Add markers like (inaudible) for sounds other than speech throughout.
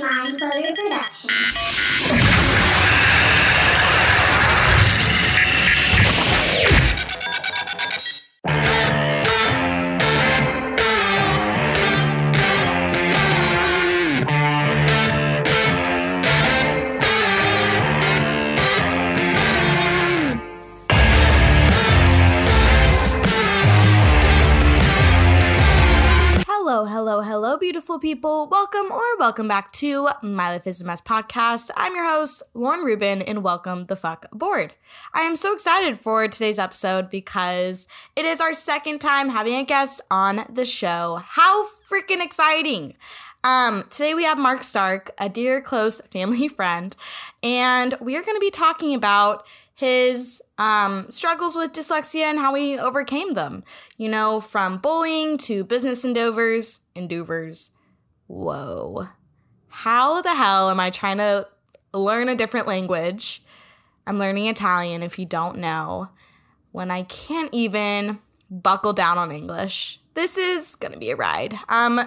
Mindfloater production. People. Welcome or welcome back to My Life is a Mess podcast. I'm your host, Lauren Rubin, and welcome the fuck aboard. I am so excited for today's episode because it is our second time having a guest on the show. How freaking exciting! Um, today we have Mark Stark, a dear, close family (laughs) friend, and we are going to be talking about his um, struggles with dyslexia and how he overcame them. You know, from bullying to business endeavors, endeavors. Whoa. How the hell am I trying to learn a different language? I'm learning Italian if you don't know, when I can't even buckle down on English. This is to be a ride. Um,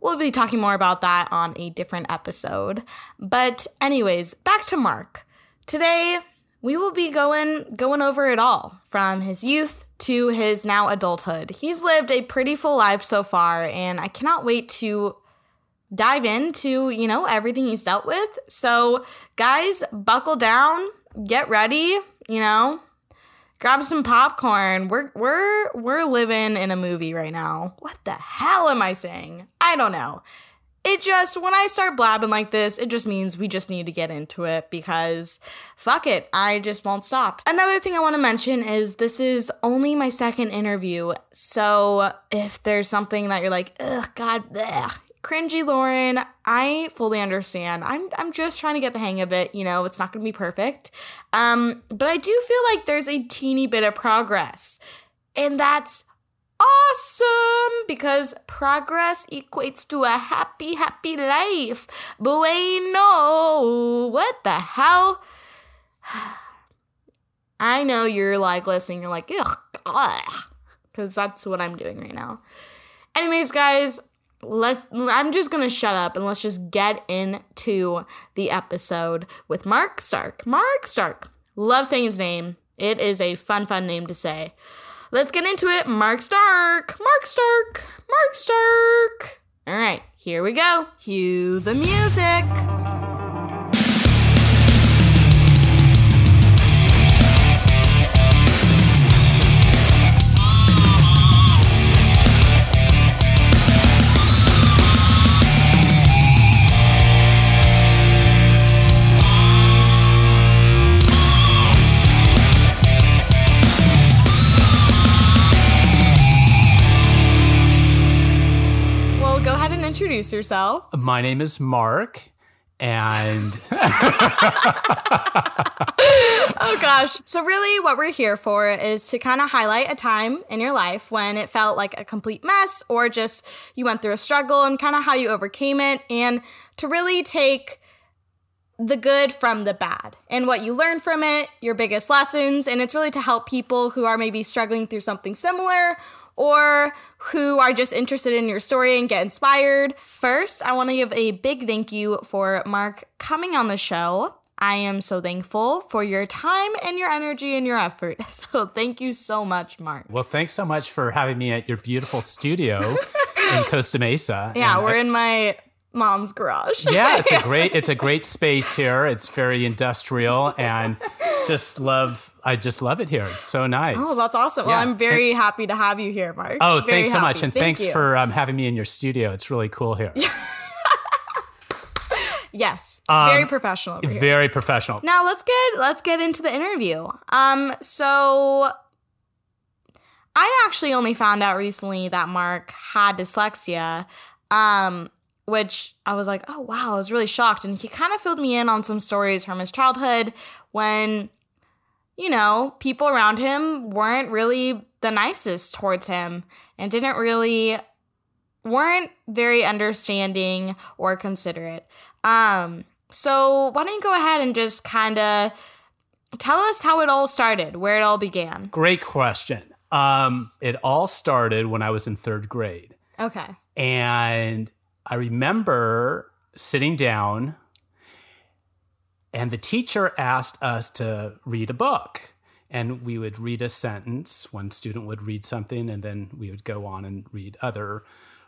we'll be talking more about that on a different episode. But anyways, back to Mark. Today, we will be going going over it all from his youth to his now adulthood. He's lived a pretty full life so far and I cannot wait to dive into, you know, everything he's dealt with. So, guys, buckle down, get ready, you know, grab some popcorn. We're we're we're living in a movie right now. What the hell am I saying? I don't know. It just when I start blabbing like this, it just means we just need to get into it because fuck it, I just won't stop. Another thing I want to mention is this is only my second interview. So, if there's something that you're like, "Ugh, god, bleh, cringy Lauren, I fully understand. I'm I'm just trying to get the hang of it, you know, it's not going to be perfect. Um, but I do feel like there's a teeny bit of progress. And that's awesome because progress equates to a happy happy life. But wait, no. What the hell? (sighs) I know you're like listening, you're like, ugh, because that's what I'm doing right now. Anyways, guys, let's I'm just gonna shut up and let's just get into the episode with Mark Stark. Mark Stark. Love saying his name. It is a fun, fun name to say. Let's get into it. Mark Stark. Mark Stark. Mark Stark. All right, here we go. Cue the music. Introduce yourself. My name is Mark, and (laughs) (laughs) Oh gosh. So really what we're here for is to kind of highlight a time in your life when it felt like a complete mess or just you went through a struggle and kind of how you overcame it and to really take the good from the bad and what you learned from it, your biggest lessons, and it's really to help people who are maybe struggling through something similar or who are just interested in your story and get inspired. First, I want to give a big thank you for Mark coming on the show. I am so thankful for your time and your energy and your effort. (laughs) So, thank you so much, Mark. well, thanks so much for having me at your beautiful studio (laughs) in Costa Mesa. Yeah, And we're I- in my mom's garage. yeah, it's a (laughs) great it's a great space here. It's very industrial and just love I just love it here. It's so nice. Oh, that's awesome. Well, I'm very happy to have you here, Mark. Oh, Very thanks so much, and Thank thanks you. for um, having me in your studio. It's really cool here. (laughs) yes, very professional over here. Um, Very professional. Now let's get let's get into the interview. Um, so I actually only found out recently that Mark had dyslexia. Um, which I was like, oh wow, I was really shocked, and he kind of filled me in on some stories from his childhood when, you know, people around him weren't really the nicest towards him and didn't really weren't very understanding or considerate. Um, so why don't you go ahead and just kind of tell us how it all started, where it all began? Great question. Um, it all started when I was in third grade. Okay. And I remember sitting down, and the teacher asked us to read a book. And we would read a sentence. One student would read something, and then we would go on and read other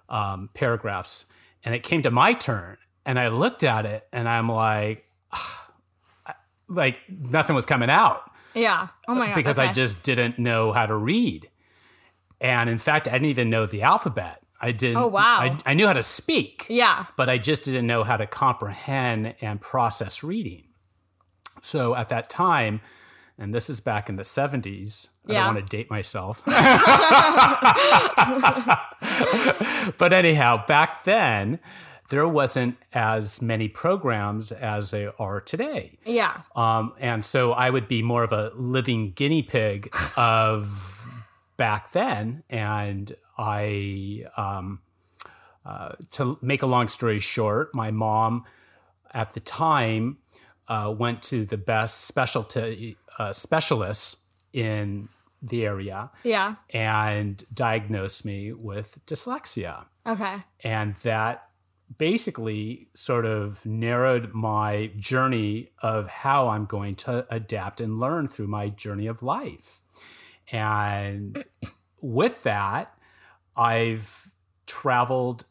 um, paragraphs. And it came to my turn, and I looked at it, and I'm like, like nothing was coming out Yeah. Oh my god. because okay. I just didn't know how to read. And in fact, I didn't even know the alphabet. I didn't. Oh, wow. I, I knew how to speak, Yeah. but I just didn't know how to comprehend and process reading. So at that time, and this is back in the 70s, I Yeah. don't want to date myself. (laughs) but anyhow, back then, there wasn't as many programs as there are today. Yeah. Um, and so I would be more of a living guinea pig of back then. And I, um, uh, to make a long story short, my mom at the time uh, went to the best specialty uh, specialists in the area Yeah. and diagnosed me with dyslexia Okay. and that basically sort of narrowed my journey of how I'm going to adapt and learn through my journey of life. And with that, I've traveled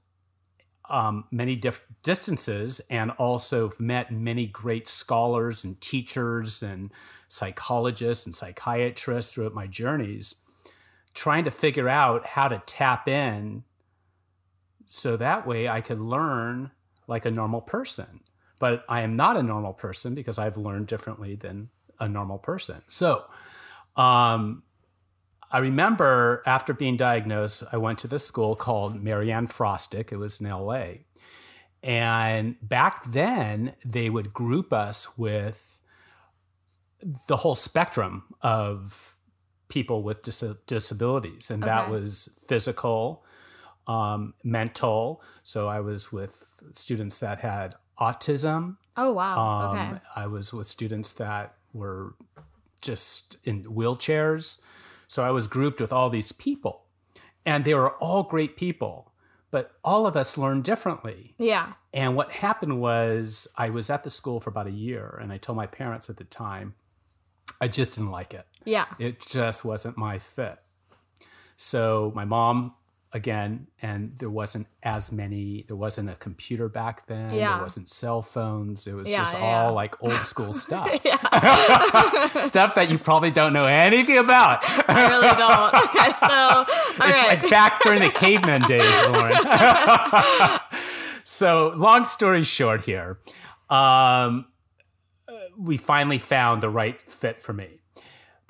um, many diff- distances and also met many great scholars and teachers and psychologists and psychiatrists throughout my journeys, trying to figure out how to tap in so that way I could learn like a normal person. But I am not a normal person because I've learned differently than a normal person. So, um, I remember after being diagnosed, I went to this school called Marianne Frostig. It was in LA. And back then, they would group us with the whole spectrum of people with dis- disabilities. And that was physical, um, mental. So I was with students that had autism. Oh wow. Um, okay. I was with students that were just in wheelchairs. So I was grouped with all these people, and they were all great people, but all of us learn differently. Yeah. And what happened was, I was at the school for about a year, and I told my parents at the time, I just didn't like it. Yeah. It just wasn't my fit. So my mom, again, and there wasn't as many, there wasn't a computer back then. Yeah. There wasn't cell phones. It was Yeah, just yeah, all like old school (laughs) stuff. (laughs) stuff that you probably don't know anything about. I really don't. (laughs) Okay. So It's right. like back during the caveman days, Lauren. so, long story short, here, um, we finally found the right fit for me.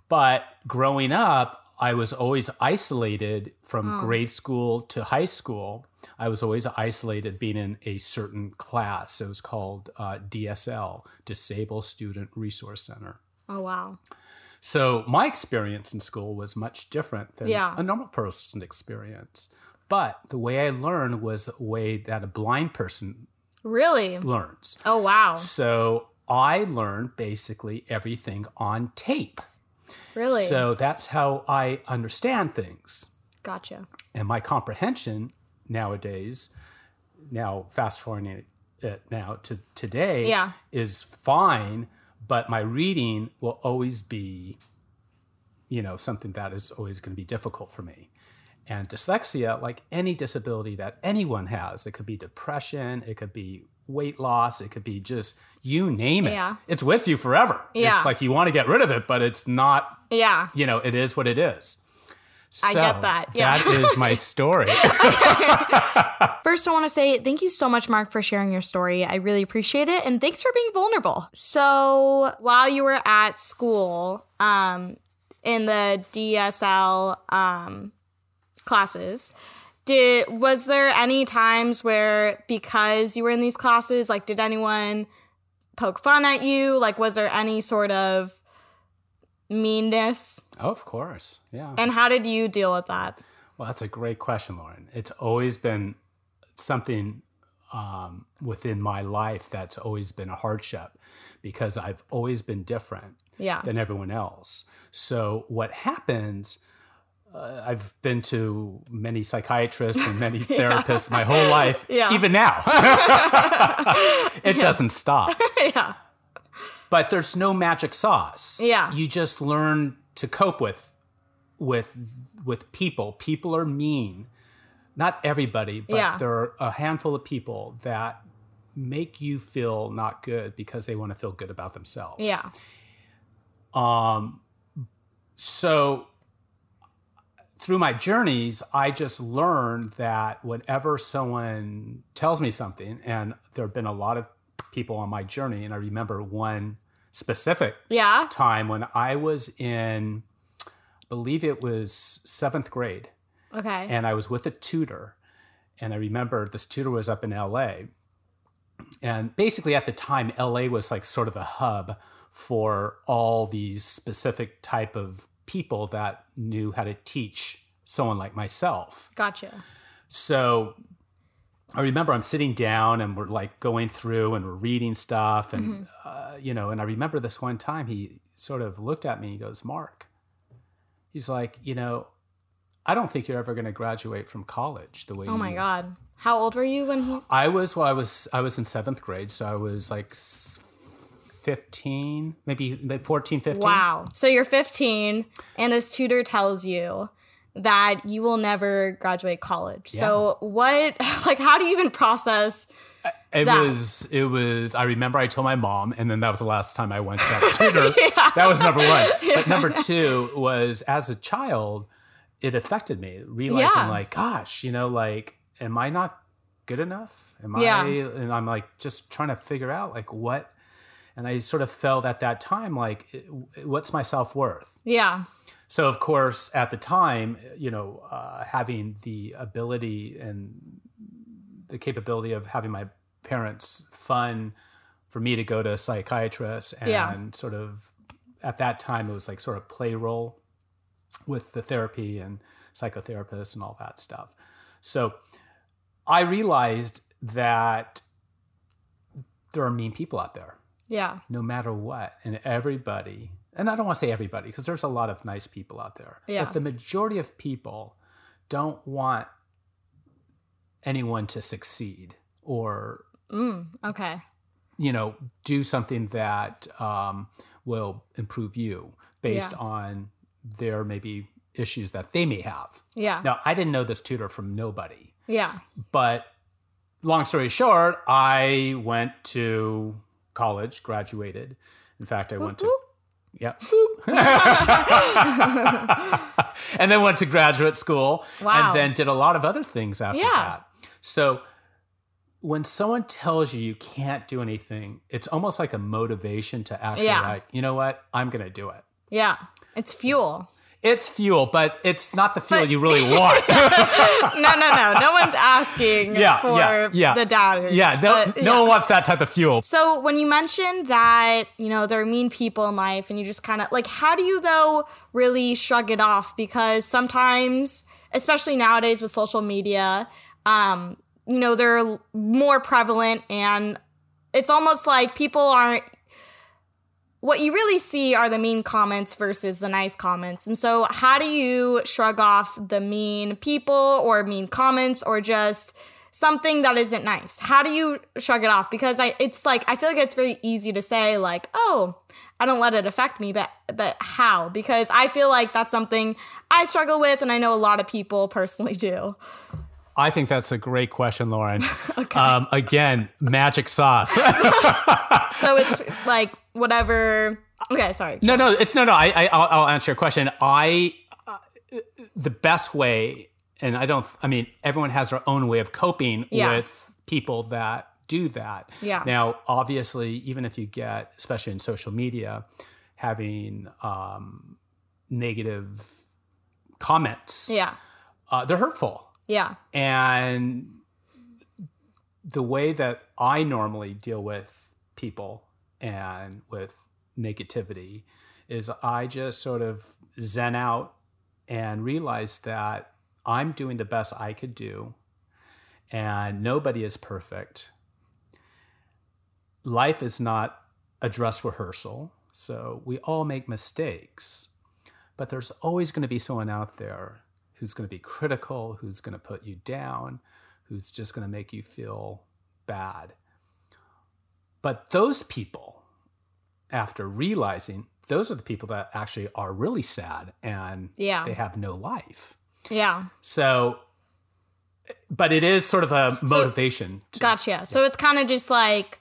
But growing up, I was always isolated from grade school to high school. I was always isolated being in a certain class. It was called uh, DSL, Disabled Student Resource Center. oh wow. So my experience in school was much different than Yeah. a normal person's experience. But the way I learned was a way that a blind person Really? learns. Oh wow. So I learned basically everything on tape. Really? So that's how I understand things. gotcha. And my comprehension nowadays, now fast forwarding it now to today, Yeah. is fine. But my reading will always be, you know, something that is always going to be difficult for me. And dyslexia, like any disability that anyone has, it could be depression, it could be weight loss, it could be just you name it. Yeah. It's with you forever. Yeah. It's like you want to get rid of it, but it's not Yeah. you know, it is what it is. I get that, yeah. That is (laughs) my story. (laughs) First, I want to say thank you so much, Mark, for sharing your story. I really appreciate it. And thanks for being vulnerable. So, while you were at school, um, in the DSL um, classes, did was there any times where because you were in these classes, like did anyone poke fun at you? Like was there any sort of meanness? oh, of course. Yeah. And how did you deal with that? Well, that's a great question, Lauren. It's always been something um, within my life that's always been a hardship because I've always been different Yeah. than everyone else. So, what happens uh, I've been to many psychiatrists and many (laughs) therapists my whole life, Yeah. even now. (laughs) it doesn't stop. (laughs) yeah. But there's no magic sauce. Yeah. You just learn to cope with with with people. People are mean. Not everybody, but Yeah. there are a handful of people that make you feel not good because they want to feel good about themselves. Yeah. Um So through my journeys, I just learned that whenever someone tells me something, and there have been a lot of people on my journey, and I remember one specific Yeah. time when I was in, I believe it was seventh grade, Okay. and I was with a tutor. And I remember this tutor was up in LA. And basically, at the time, LA was like sort of a hub for all these specific type of people that knew how to teach someone like myself. gotcha. So I remember I'm sitting down and we're like going through and we're reading stuff. And, uh, you know, and I remember this one time he sort of looked at me. and He goes, Mark, he's like, you know, I don't think you're ever going to graduate from college the way you Oh my god. How old were you when he I was well. I was I was in seventh grade, so I was like s- fifteen, maybe maybe 14, 15. Wow. So you're 15 and this tutor tells you that you will never graduate college. So what (laughs) like how do you even process uh, It that. was it was. I remember I told my mom, and then that was the last time I went to that (laughs) tutor. That was number one. (laughs) But number two was as a child, it affected me. Realizing Yeah. like, gosh, you know, like, am I not good enough? Am Yeah. I? And I'm like just trying to figure out like what. And I sort of felt at that time like, what's my self worth? Yeah. So, of course, at the time, you know, uh, having the ability and the capability of having my parents fund for me to go to a psychiatrist and Yeah. sort of at that time it was like sort of play role with the therapy and psychotherapists and all that stuff. So I realized that there are mean people out there Yeah. no matter what. And everybody, and I don't want to say everybody because there's a lot of nice people out there, Yeah. but the majority of people don't want anyone to succeed or, Mm, Okay. you know, do something that um, will improve you based Yeah. on their maybe issues that they may have. Yeah. Now, I didn't know this tutor from nobody, Yeah. but long story short, I went to college, graduated. In fact, I went to yeah, (laughs) (laughs) and then went to graduate school, Wow. and then did a lot of other things after Yeah. that. So when someone tells you you can't do anything, it's almost like a motivation to actually Yeah. like, you know what, I'm gonna do it. Yeah. It's fuel. It's fuel, but it's not the fuel you really (laughs) want. (laughs) No, no, no. No one's asking (laughs) yeah, for yeah, yeah. the doubters. Yeah, no, but, no one wants that type of fuel. So when you mentioned that, you know, there are mean people in life and you just kind of like how do you though really shrug it off because sometimes, especially nowadays with social media, um, you know, they're more prevalent and it's almost like people aren't what you really see are the mean comments versus the nice comments. And so, how do you shrug off the mean people or mean comments or just something that isn't nice? How do you shrug it off? Because I it's like I feel like it's very easy to say like, "Oh, I don't let it affect me," but but how? Because I feel like that's something I struggle with and I know a lot of people personally (laughs) do. I think that's a great question, Lauren. (laughs) um, again, magic sauce. (laughs) So it's (laughs) like whatever Okay, sorry. No, no, it's no, no. I, I I'll, I'll answer your question. I uh, the best way, and I don't. I mean, everyone has their own way of coping Yeah. with people that do that. Yeah. Now, obviously, even if you get, especially in social media, having um, negative comments, Yeah. uh, they're hurtful. Yeah. And the way that I normally deal with people and with negativity is I just sort of zen out and realize that I'm doing the best I could do and nobody is perfect. Life is not a dress rehearsal, so we all make mistakes. but there's always going to be someone out there who's going to be critical, who's going to put you down, who's just going to make you feel bad. But those people, after realizing, those are the people that actually are really sad and Yeah. they have no life. Yeah. So, but it is sort of a motivation. to, Gotcha. So it's kind of just like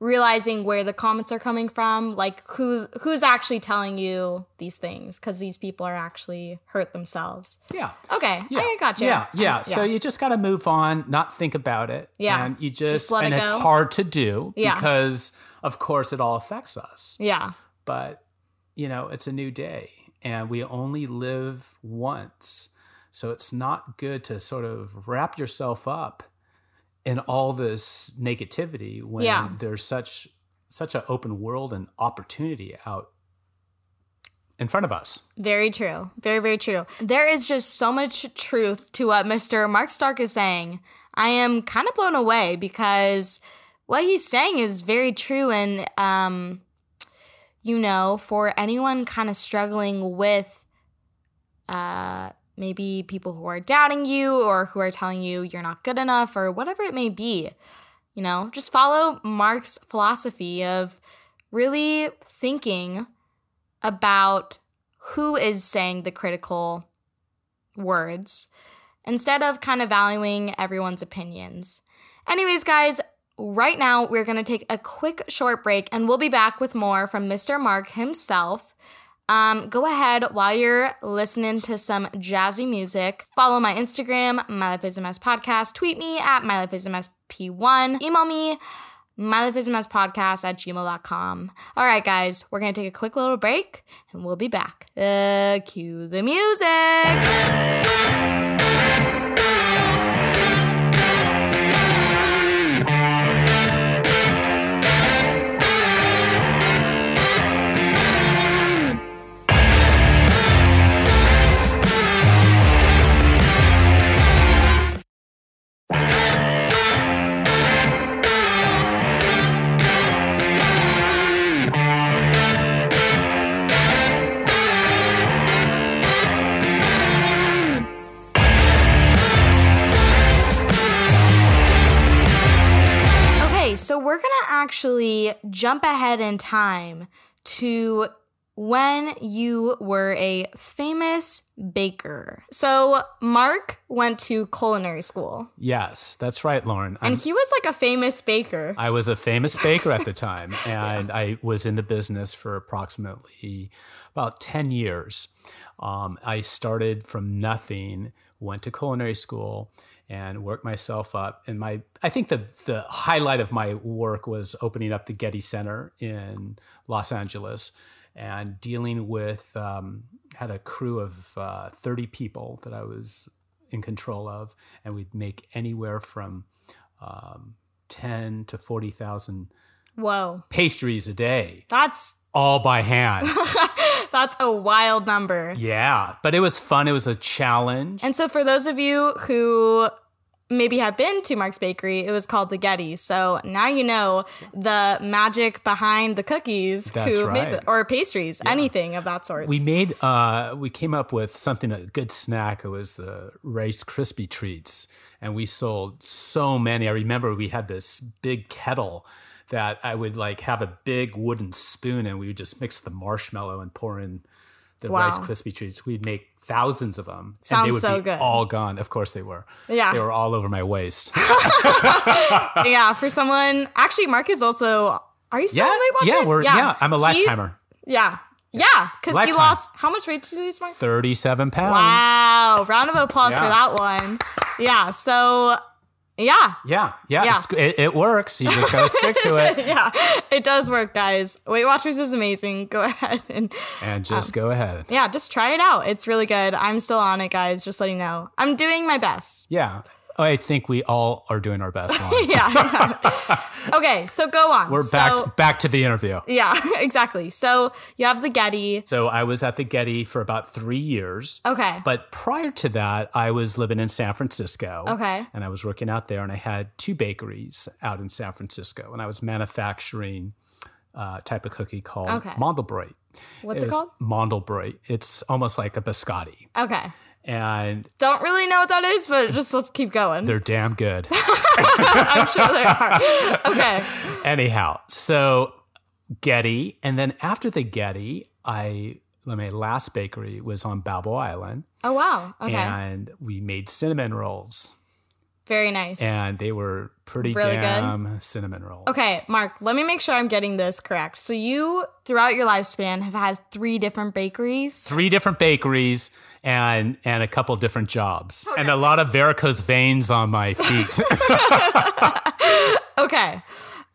realizing where the comments are coming from, like who who's actually telling you these things because these people are actually hurt themselves. yeah. Okay, Yeah. I gotcha. Yeah, yeah. Um, So you just got to move on, not think about it. Yeah. And you just, Just and it it's hard to do Yeah. because, of course, it all affects us. yeah, But, you know, it's a new day and we only live once. So it's not good to sort of wrap yourself up in all this negativity when Yeah. there's such such an open world and opportunity out in front of us. very true. Very very true. There is just so much truth to what Mr. Mark Stark is saying. I am kind of blown away because what he's saying is very true and um you know, for anyone kind of struggling with uh, maybe people who are doubting you or who are telling you you're not good enough or whatever it may be, you know, just follow Mark's philosophy of really thinking about who is saying the critical words instead of kind of valuing everyone's opinions. Anyways, guys, right now we're going to take a quick short break and we'll be back with more from Mr. Mark himself. Um, go ahead while you're listening to some jazzy music. Follow my Instagram, My Life is a Mess Podcast. Tweet me at My Life is a Mess P1. Email me, My Life is a Mess Podcast at gmail.com. All right, guys, we're going to take a quick little break and we'll be back. Uh, cue the music. Actually jump ahead in time to when you were a famous baker. So, Mark went to culinary school, Yes, that's right, Lauren. I'm and he was like a famous baker. I was a famous baker at the (laughs) time, and I was in the business for approximately about 10 years. Um, I started from nothing, went to culinary school, and worked myself up. And my, I think the the highlight of my work was opening up the Getty Center in Los Angeles, and dealing with um, had a crew of uh, 30 people that I was in control of, and we'd make anywhere from um, 10 to 40,000 Whoa, pastries a day, that's all by hand. (laughs) that's a wild number. yeah, but it was fun. It was a challenge. And so, for those of you who maybe have been to Mark's Bakery, it was called the Getty. So now you know the magic behind the cookies, That's who made the, or pastries, anything of that sort. We made, uh, we came up with something, a good snack. It was the Rice Krispie treats. And we sold so many. I remember we had this big kettle that I would like have a big wooden spoon and we would just mix the marshmallow and pour in the Wow. Rice Krispie treats. We'd make thousands of them. and Sounds they would so be good. all gone. Of course they were. Yeah. They were all over my waist. (laughs) yeah, for someone, actually, Mark is also. Are you still yeah. Weight Watchers? Yeah, we're, yeah. I'm a He- lifetimer. yeah, yeah, because he lost. How much weight did you lose, Mark? 37 pounds. Wow! Round of applause for that one. Yeah. So, yeah, Yeah, yeah, Yeah. It, it works. You just gotta stick to it (laughs) yeah, it does work, guys. Weight Watchers is amazing. Go (laughs) ahead and and just um, go ahead. yeah, just try it out. It's really good. I'm still on it, guys. Just letting you know. I'm doing my best. Yeah, I think we all are doing our best. (laughs) Yeah. Exactly. (laughs) okay, so go on. We're So- back back to the interview. Yeah, (laughs) exactly. So you have the Getty. So I was at the Getty for about three years. Okay. But prior to that, I was living in San Francisco. Okay. And I was working out there, and I had two bakeries out in San Francisco, and I was manufacturing uh, type of cookie called Okay. Mandelbrot. What's it It's called? Mandelbrot. It's almost like a biscotti, Okay. And Don't really know what that is, but just let's keep going. they're damn good. (laughs) I'm sure they are. Okay. Anyhow, so Getty, and then after the Getty, I my last bakery was on Balboa Island, Oh wow. Okay. and we made cinnamon rolls, Very nice. and they were pretty Really good? damn cinnamon rolls. Okay, Mark, let me make sure I'm getting this correct. So you throughout your lifespan have had three different bakeries. three different bakeries and and a couple different jobs and a lot of varicose veins on my feet. (laughs) Okay.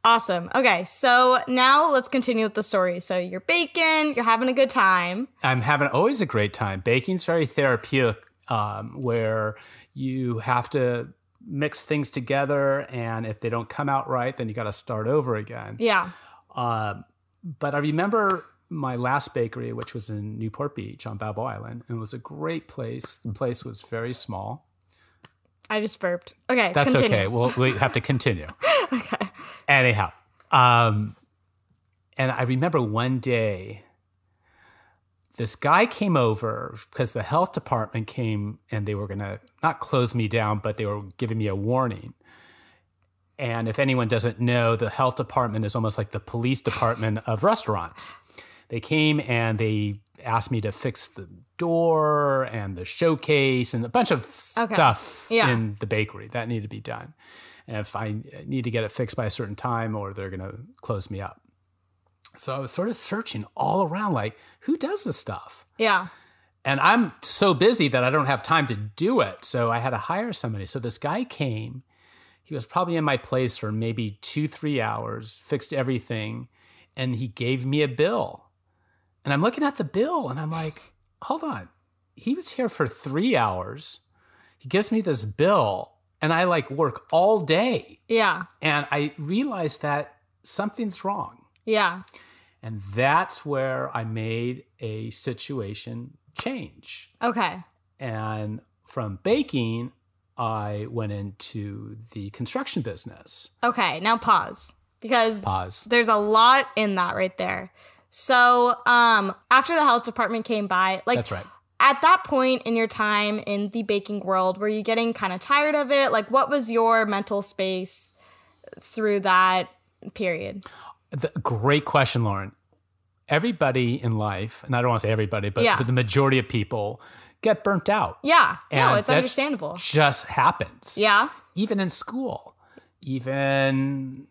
Awesome. Okay, so now let's continue with the story. So you're baking, you're having a good time. I'm having always a great time. Baking's very therapeutic, um, where you have to mix things together, and if they don't come out right, then you got to start over again. Yeah. But I remember my last bakery, which was in Newport Beach on Balboa Island, and it was a great place. The place was very small. I just burped. Okay, That's continue. okay. Well, we have to continue. (laughs) okay. Anyhow, um, and I remember one day, this guy came over because the health department came and they were gonna not close me down, but they were giving me a warning. And if anyone doesn't know, the health department is almost like the police department of restaurants. They came and they asked me to fix the door and the showcase and a bunch of Okay. stuff Yeah. in the bakery that needed to be done. And if I need to get it fixed by a certain time or they're going to close me up. So I was sort of searching all around like, who does this stuff? Yeah. And I'm so busy that I don't have time to do it. So I had to hire somebody. So this guy came. He was probably in my place for maybe two, three hours, fixed everything, and he gave me a bill. And I'm looking at the bill and I'm like, hold on. He was here for three hours. He gives me this bill, and I like work all day. Yeah. And I realized that something's wrong. Yeah. And that's where I made a situation change. Okay. And from baking, I went into the construction business. Okay. Now pause because Pause. there's a lot in that right there. So, um, after the health department came by, like That's right. at that point in your time in the baking world, were you getting kind of tired of it? Like, what was your mental space through that period? The, great question, Lauren. Everybody in life, and I don't want to say everybody, but, Yeah. but the majority of people get burnt out. Yeah, no, it's understandable. Just happens. Yeah, Even in school, even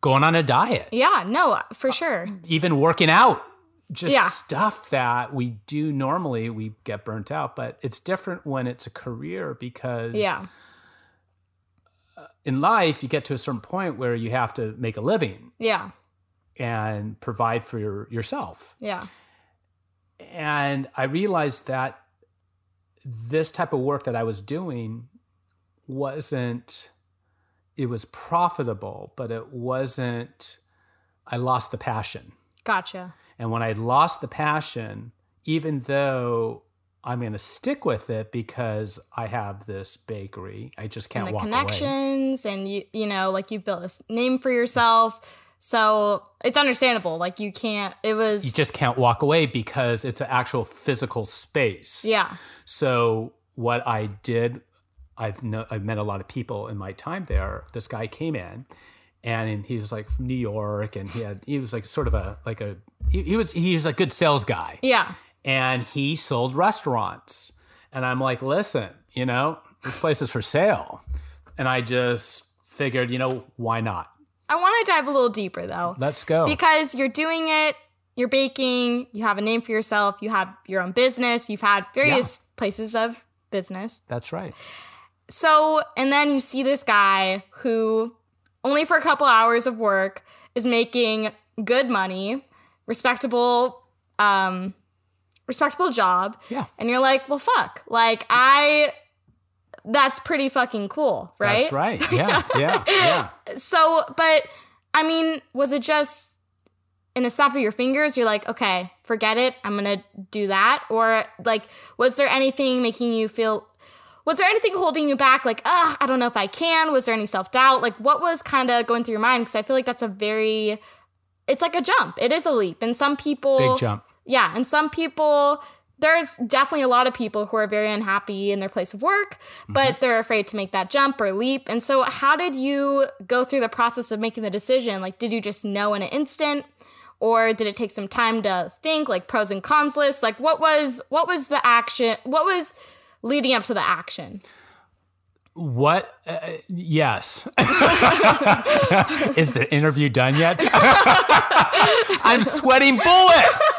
going on a diet, yeah, no, for uh, sure. even working out. Just Yeah. stuff that we do normally, we get burnt out. But it's different when it's a career because Yeah, uh, in life, you get to a certain point where you have to make a living yeah, and provide for your, yourself. yeah, And I realized that this type of work that I was doing wasn't, it was profitable, but it wasn't, I lost the passion. gotcha. And when I lost the passion, even though I'm going to stick with it because I have this bakery, I just can't And the walk away. connections, and you, you know, like you've built a name for yourself. So it's understandable. Like you can't. It was. You just can't walk away because it's an actual physical space. yeah. So what I did, I've no, I've met a lot of people in my time there. This guy came in, and he was like from New York, and he had he was like sort of a like a he, he was he was a good sales guy, Yeah. and he sold restaurants. And I'm like, listen, you know, this place is for sale, and I just figured, you know, why not? I want to dive a little deeper though. Let's go. because you're doing it you're baking you have a name for yourself you have your own business you've had various places of business That's right. so and then you see this guy who only for a couple hours of work is making good money respectable um respectable job Yeah. and you're like well fuck like i that's pretty fucking cool right That's right. (laughs) Yeah. Yeah. Yeah. so, but I mean, was it just in a snap of your fingers? You're like, okay, forget it. I'm gonna do that, or like, was there anything making you feel? Was there anything holding you back? Like, ah, I don't know if I can. Was there any self doubt? Like, what was kind of going through your mind? Because I feel like that's a very it's like a jump. It is a leap. And some people Big jump. Yeah, and some people there's definitely a lot of people who are very unhappy in their place of work, but they're afraid to make that jump or leap. And so how did you go through the process of making the decision? Like did you just know in an instant? Or did it take some time to think, like pros and cons list? Like what was what was the action? What was leading up to the action? What? Uh, yes. (laughs) (laughs) Is the interview done yet? (laughs) I'm sweating bullets.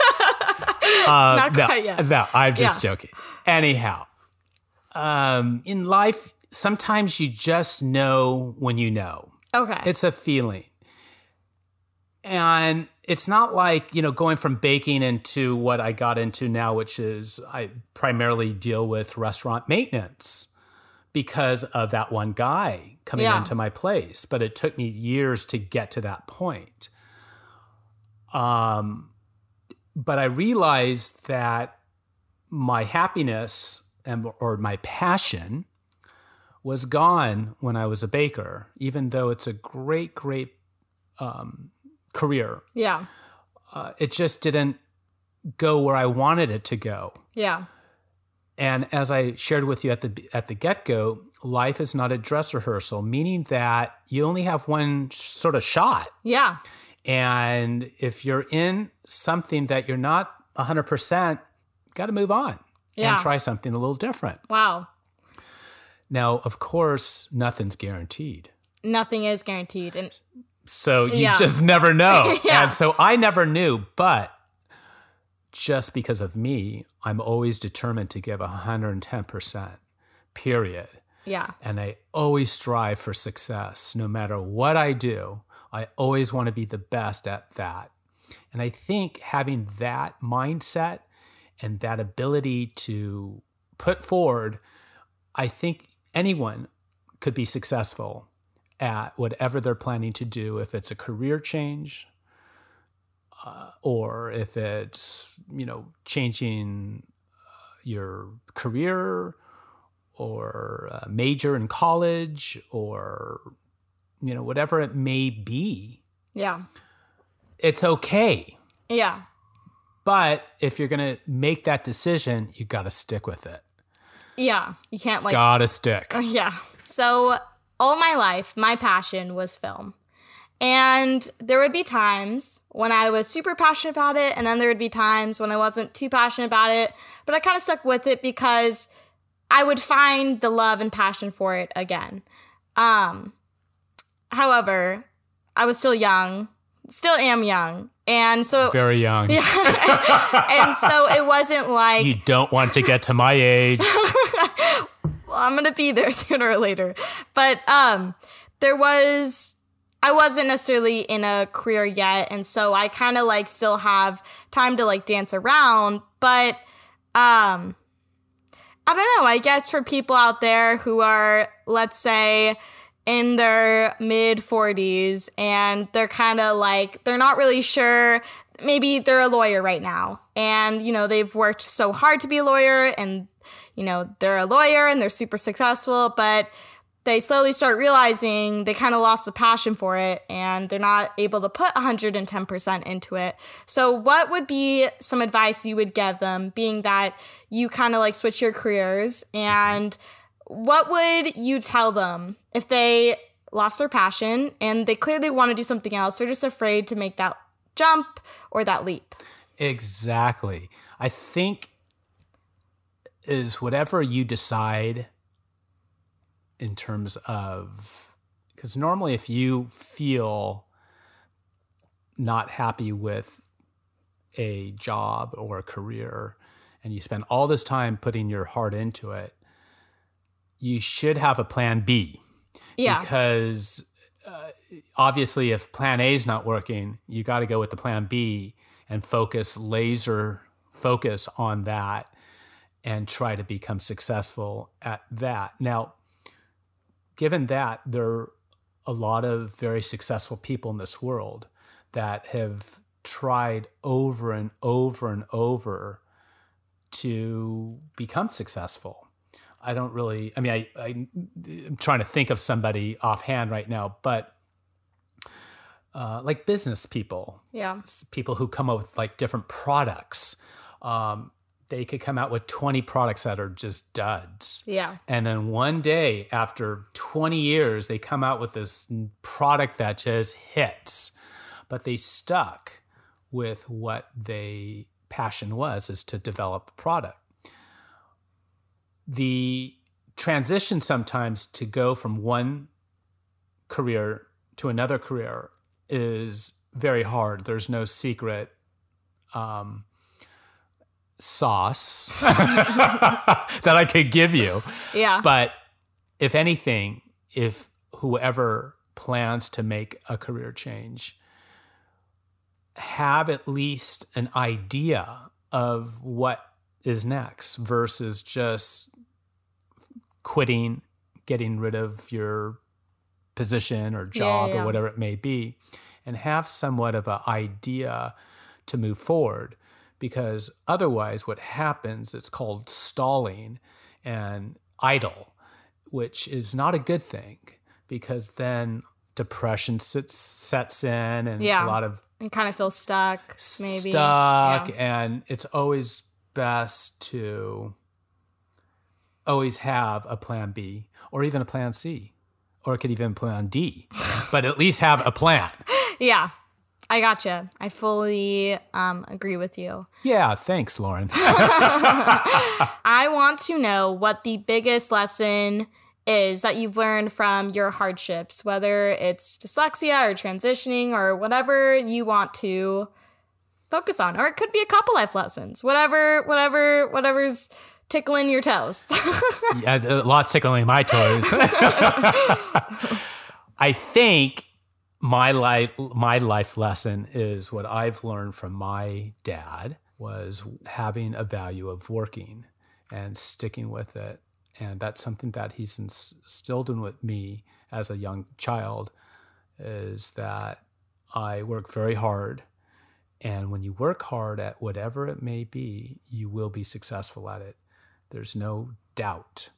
(laughs) Uh, Not no, quite yet. no, I'm just Yeah. joking. Anyhow, um, in life, sometimes you just know when you know. Okay. It's a feeling. And it's not like, you know, going from baking into what I got into now, which is I primarily deal with restaurant maintenance because of that one guy coming Yeah. into my place. But it took me years to get to that point. Um, but I realized that my happiness and or my passion was gone when I was a baker, even though it's a great, great um, career. yeah. Uh, it just didn't go where I wanted it to go. Yeah. And as I shared with you at the at the get go, life is not a dress rehearsal, meaning that you only have one sort of shot. Yeah. And if you're in something that you're not 100%, got to move on Yeah. and try something a little different. Wow. Now, of course, nothing's guaranteed. Nothing is guaranteed. And So you Yeah. just never (laughs) know. Yeah. And so I never knew, but just because of me, I'm always determined to give 110%, period. yeah. And I always strive for success. No matter what I do, I always want to be the best at that. And I think having that mindset and that ability to put forward, I think anyone could be successful at whatever they're planning to do, if it's a career change uh, or if it's, you know, changing uh, your career or major in college or, you know, whatever it may be. Yeah. It's okay. Yeah. But if you're going to make that decision, you got to stick with it. Yeah. You can't like Got to stick. (laughs) Yeah. So all my life, my passion was film. And there would be times when I was super passionate about it, and then there would be times when I wasn't too passionate about it. But I kind of stuck with it because I would find the love and passion for it again. Um, however, I was still young, still am young, and so Very young. Yeah. (laughs) and so it wasn't like You don't want to get to my age. (laughs) well, I'm gonna be there (laughs) sooner or later. But um, there was I wasn't necessarily in a career yet, and so I kind of like still have time to like dance around. But um, I don't know. I guess for people out there who are, let's say, in their mid 40s and they're kind of like, they're not really sure. Maybe they're a lawyer right now and, you know, they've worked so hard to be a lawyer and, you know, they're a lawyer and they're super successful, but they slowly start realizing they kind of lost the passion for it and they're not able to put 110% into it. So, what would be some advice you would give them, being that you kind of like switch your careers? And what would you tell them if they lost their passion and they clearly want to do something else? They're just afraid to make that jump or that leap. Exactly. I think is whatever you decide in terms of because normally if you feel not happy with a job or a career and you spend all this time putting your heart into it you should have a plan B Yeah. because uh, obviously if plan A is not working, you got to go with the plan B and focus laser focus on that and try to become successful at that. Now, given that there are a lot of very successful people in this world that have tried over and over and over to become successful. I don't really, I mean, I, I, I'm trying to think of somebody offhand right now, but uh, like business people, Yeah. people who come up with like different products. Um, they could come out with 20 products that are just duds. Yeah. And then one day, after 20 years, they come out with this product that just hits. But they stuck with what they passion was, is to develop a product. The transition sometimes to go from one career to another career is very hard. There's no secret um, sauce (laughs) that I could give you. Yeah. But if anything, if whoever plans to make a career change have at least an idea of what is next versus just quitting, getting rid of your position or job yeah. or whatever it may be, and have somewhat of an idea to move forward. Because otherwise, what happens, it's called stalling and idle, which is not a good thing because then depression sits, sets in and Yeah. a lot of and kind of feel stuck, maybe. stuck Yeah. and it's always best to always have a plan B or even a plan C or it could even plan D but at least have a plan (laughs) Yeah. I gotcha. I fully um, agree with you. yeah thanks lauren (laughs) I want to know what the biggest lesson is that you've learned from your hardships, whether it's dyslexia or transitioning or whatever you want to focus on. Or it could be a couple life lessons. Whatever, whatever, whatever's tickling your toes. (laughs) yeah, a uh, lot's tickling my toes. (laughs) I think my life my life lesson is what i've learned from my dad was having a value of working and sticking with it. And that's something that he's instilled in with me as a young child is that i work very hard. And when you work hard at whatever it may be you will be successful at it there's no doubt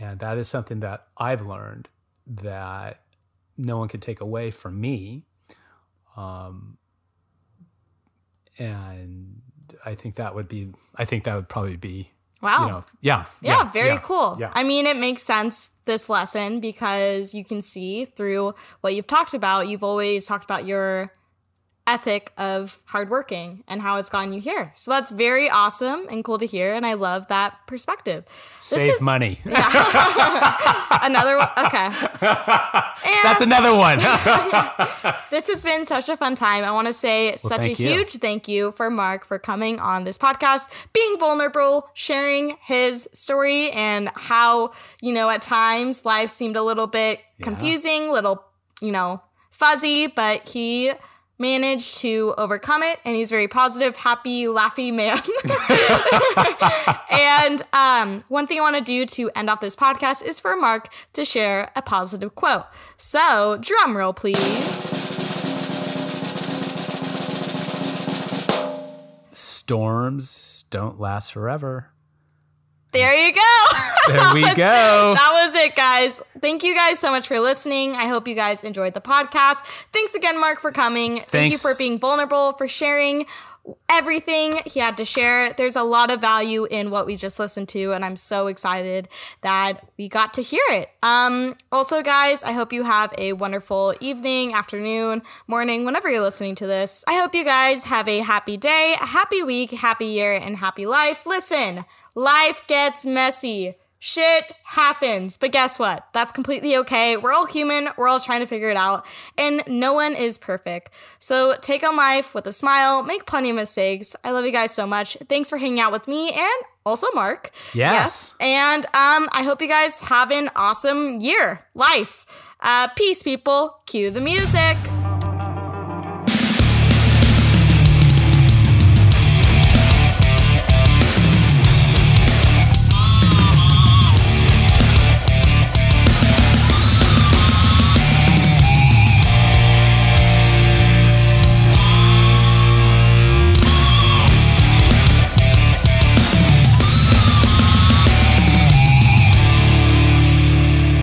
and that is something that I've learned that no one can take away from me. Um, and I think that would be, I think that would probably be, wow. you know, yeah. Yeah, very yeah, cool. Yeah. I mean, it makes sense, this lesson, because you can see through what you've talked about, you've always talked about your ethic of hardworking and how it's gotten you here. So that's very awesome and cool to hear. And I love that perspective. Save is- money. (laughs) Another one. Okay. (laughs) That's another one. (laughs) This has been such a fun time. I want to say such a you. huge thank you for Mark for coming on this podcast, being vulnerable, sharing his story and how, you know, at times life seemed a little bit confusing, little, you know, fuzzy, but he managed to overcome it and he's a very positive, happy, laughy man. (laughs) and um, one thing I want to do to end off this podcast is for Mark to share a positive quote. So, drum roll, please. Storms don't last forever. There you go. (laughs) There we was- go. That was it, guys. Thank you guys so much for listening. I hope you guys enjoyed the podcast. Thanks again, Mark, for coming. Thank you for being vulnerable, for sharing everything he had to share. There's a lot of value in what we just listened to, and I'm so excited that we got to hear it. Um, also, guys, I hope you have a wonderful evening, afternoon, morning, whenever you're listening to this. I hope you guys have a happy day, a happy week, happy year, and happy life. Listen, life gets messy. Shit happens, but guess what? That's completely okay. We're all human, we're all trying to figure it out, and no one is perfect. So take on life with a smile, make plenty of mistakes. I love you guys so much. Thanks for hanging out with me and also Mark. Yes. yes. And um, I hope you guys have an awesome year, life. Uh, peace, people. Cue the music.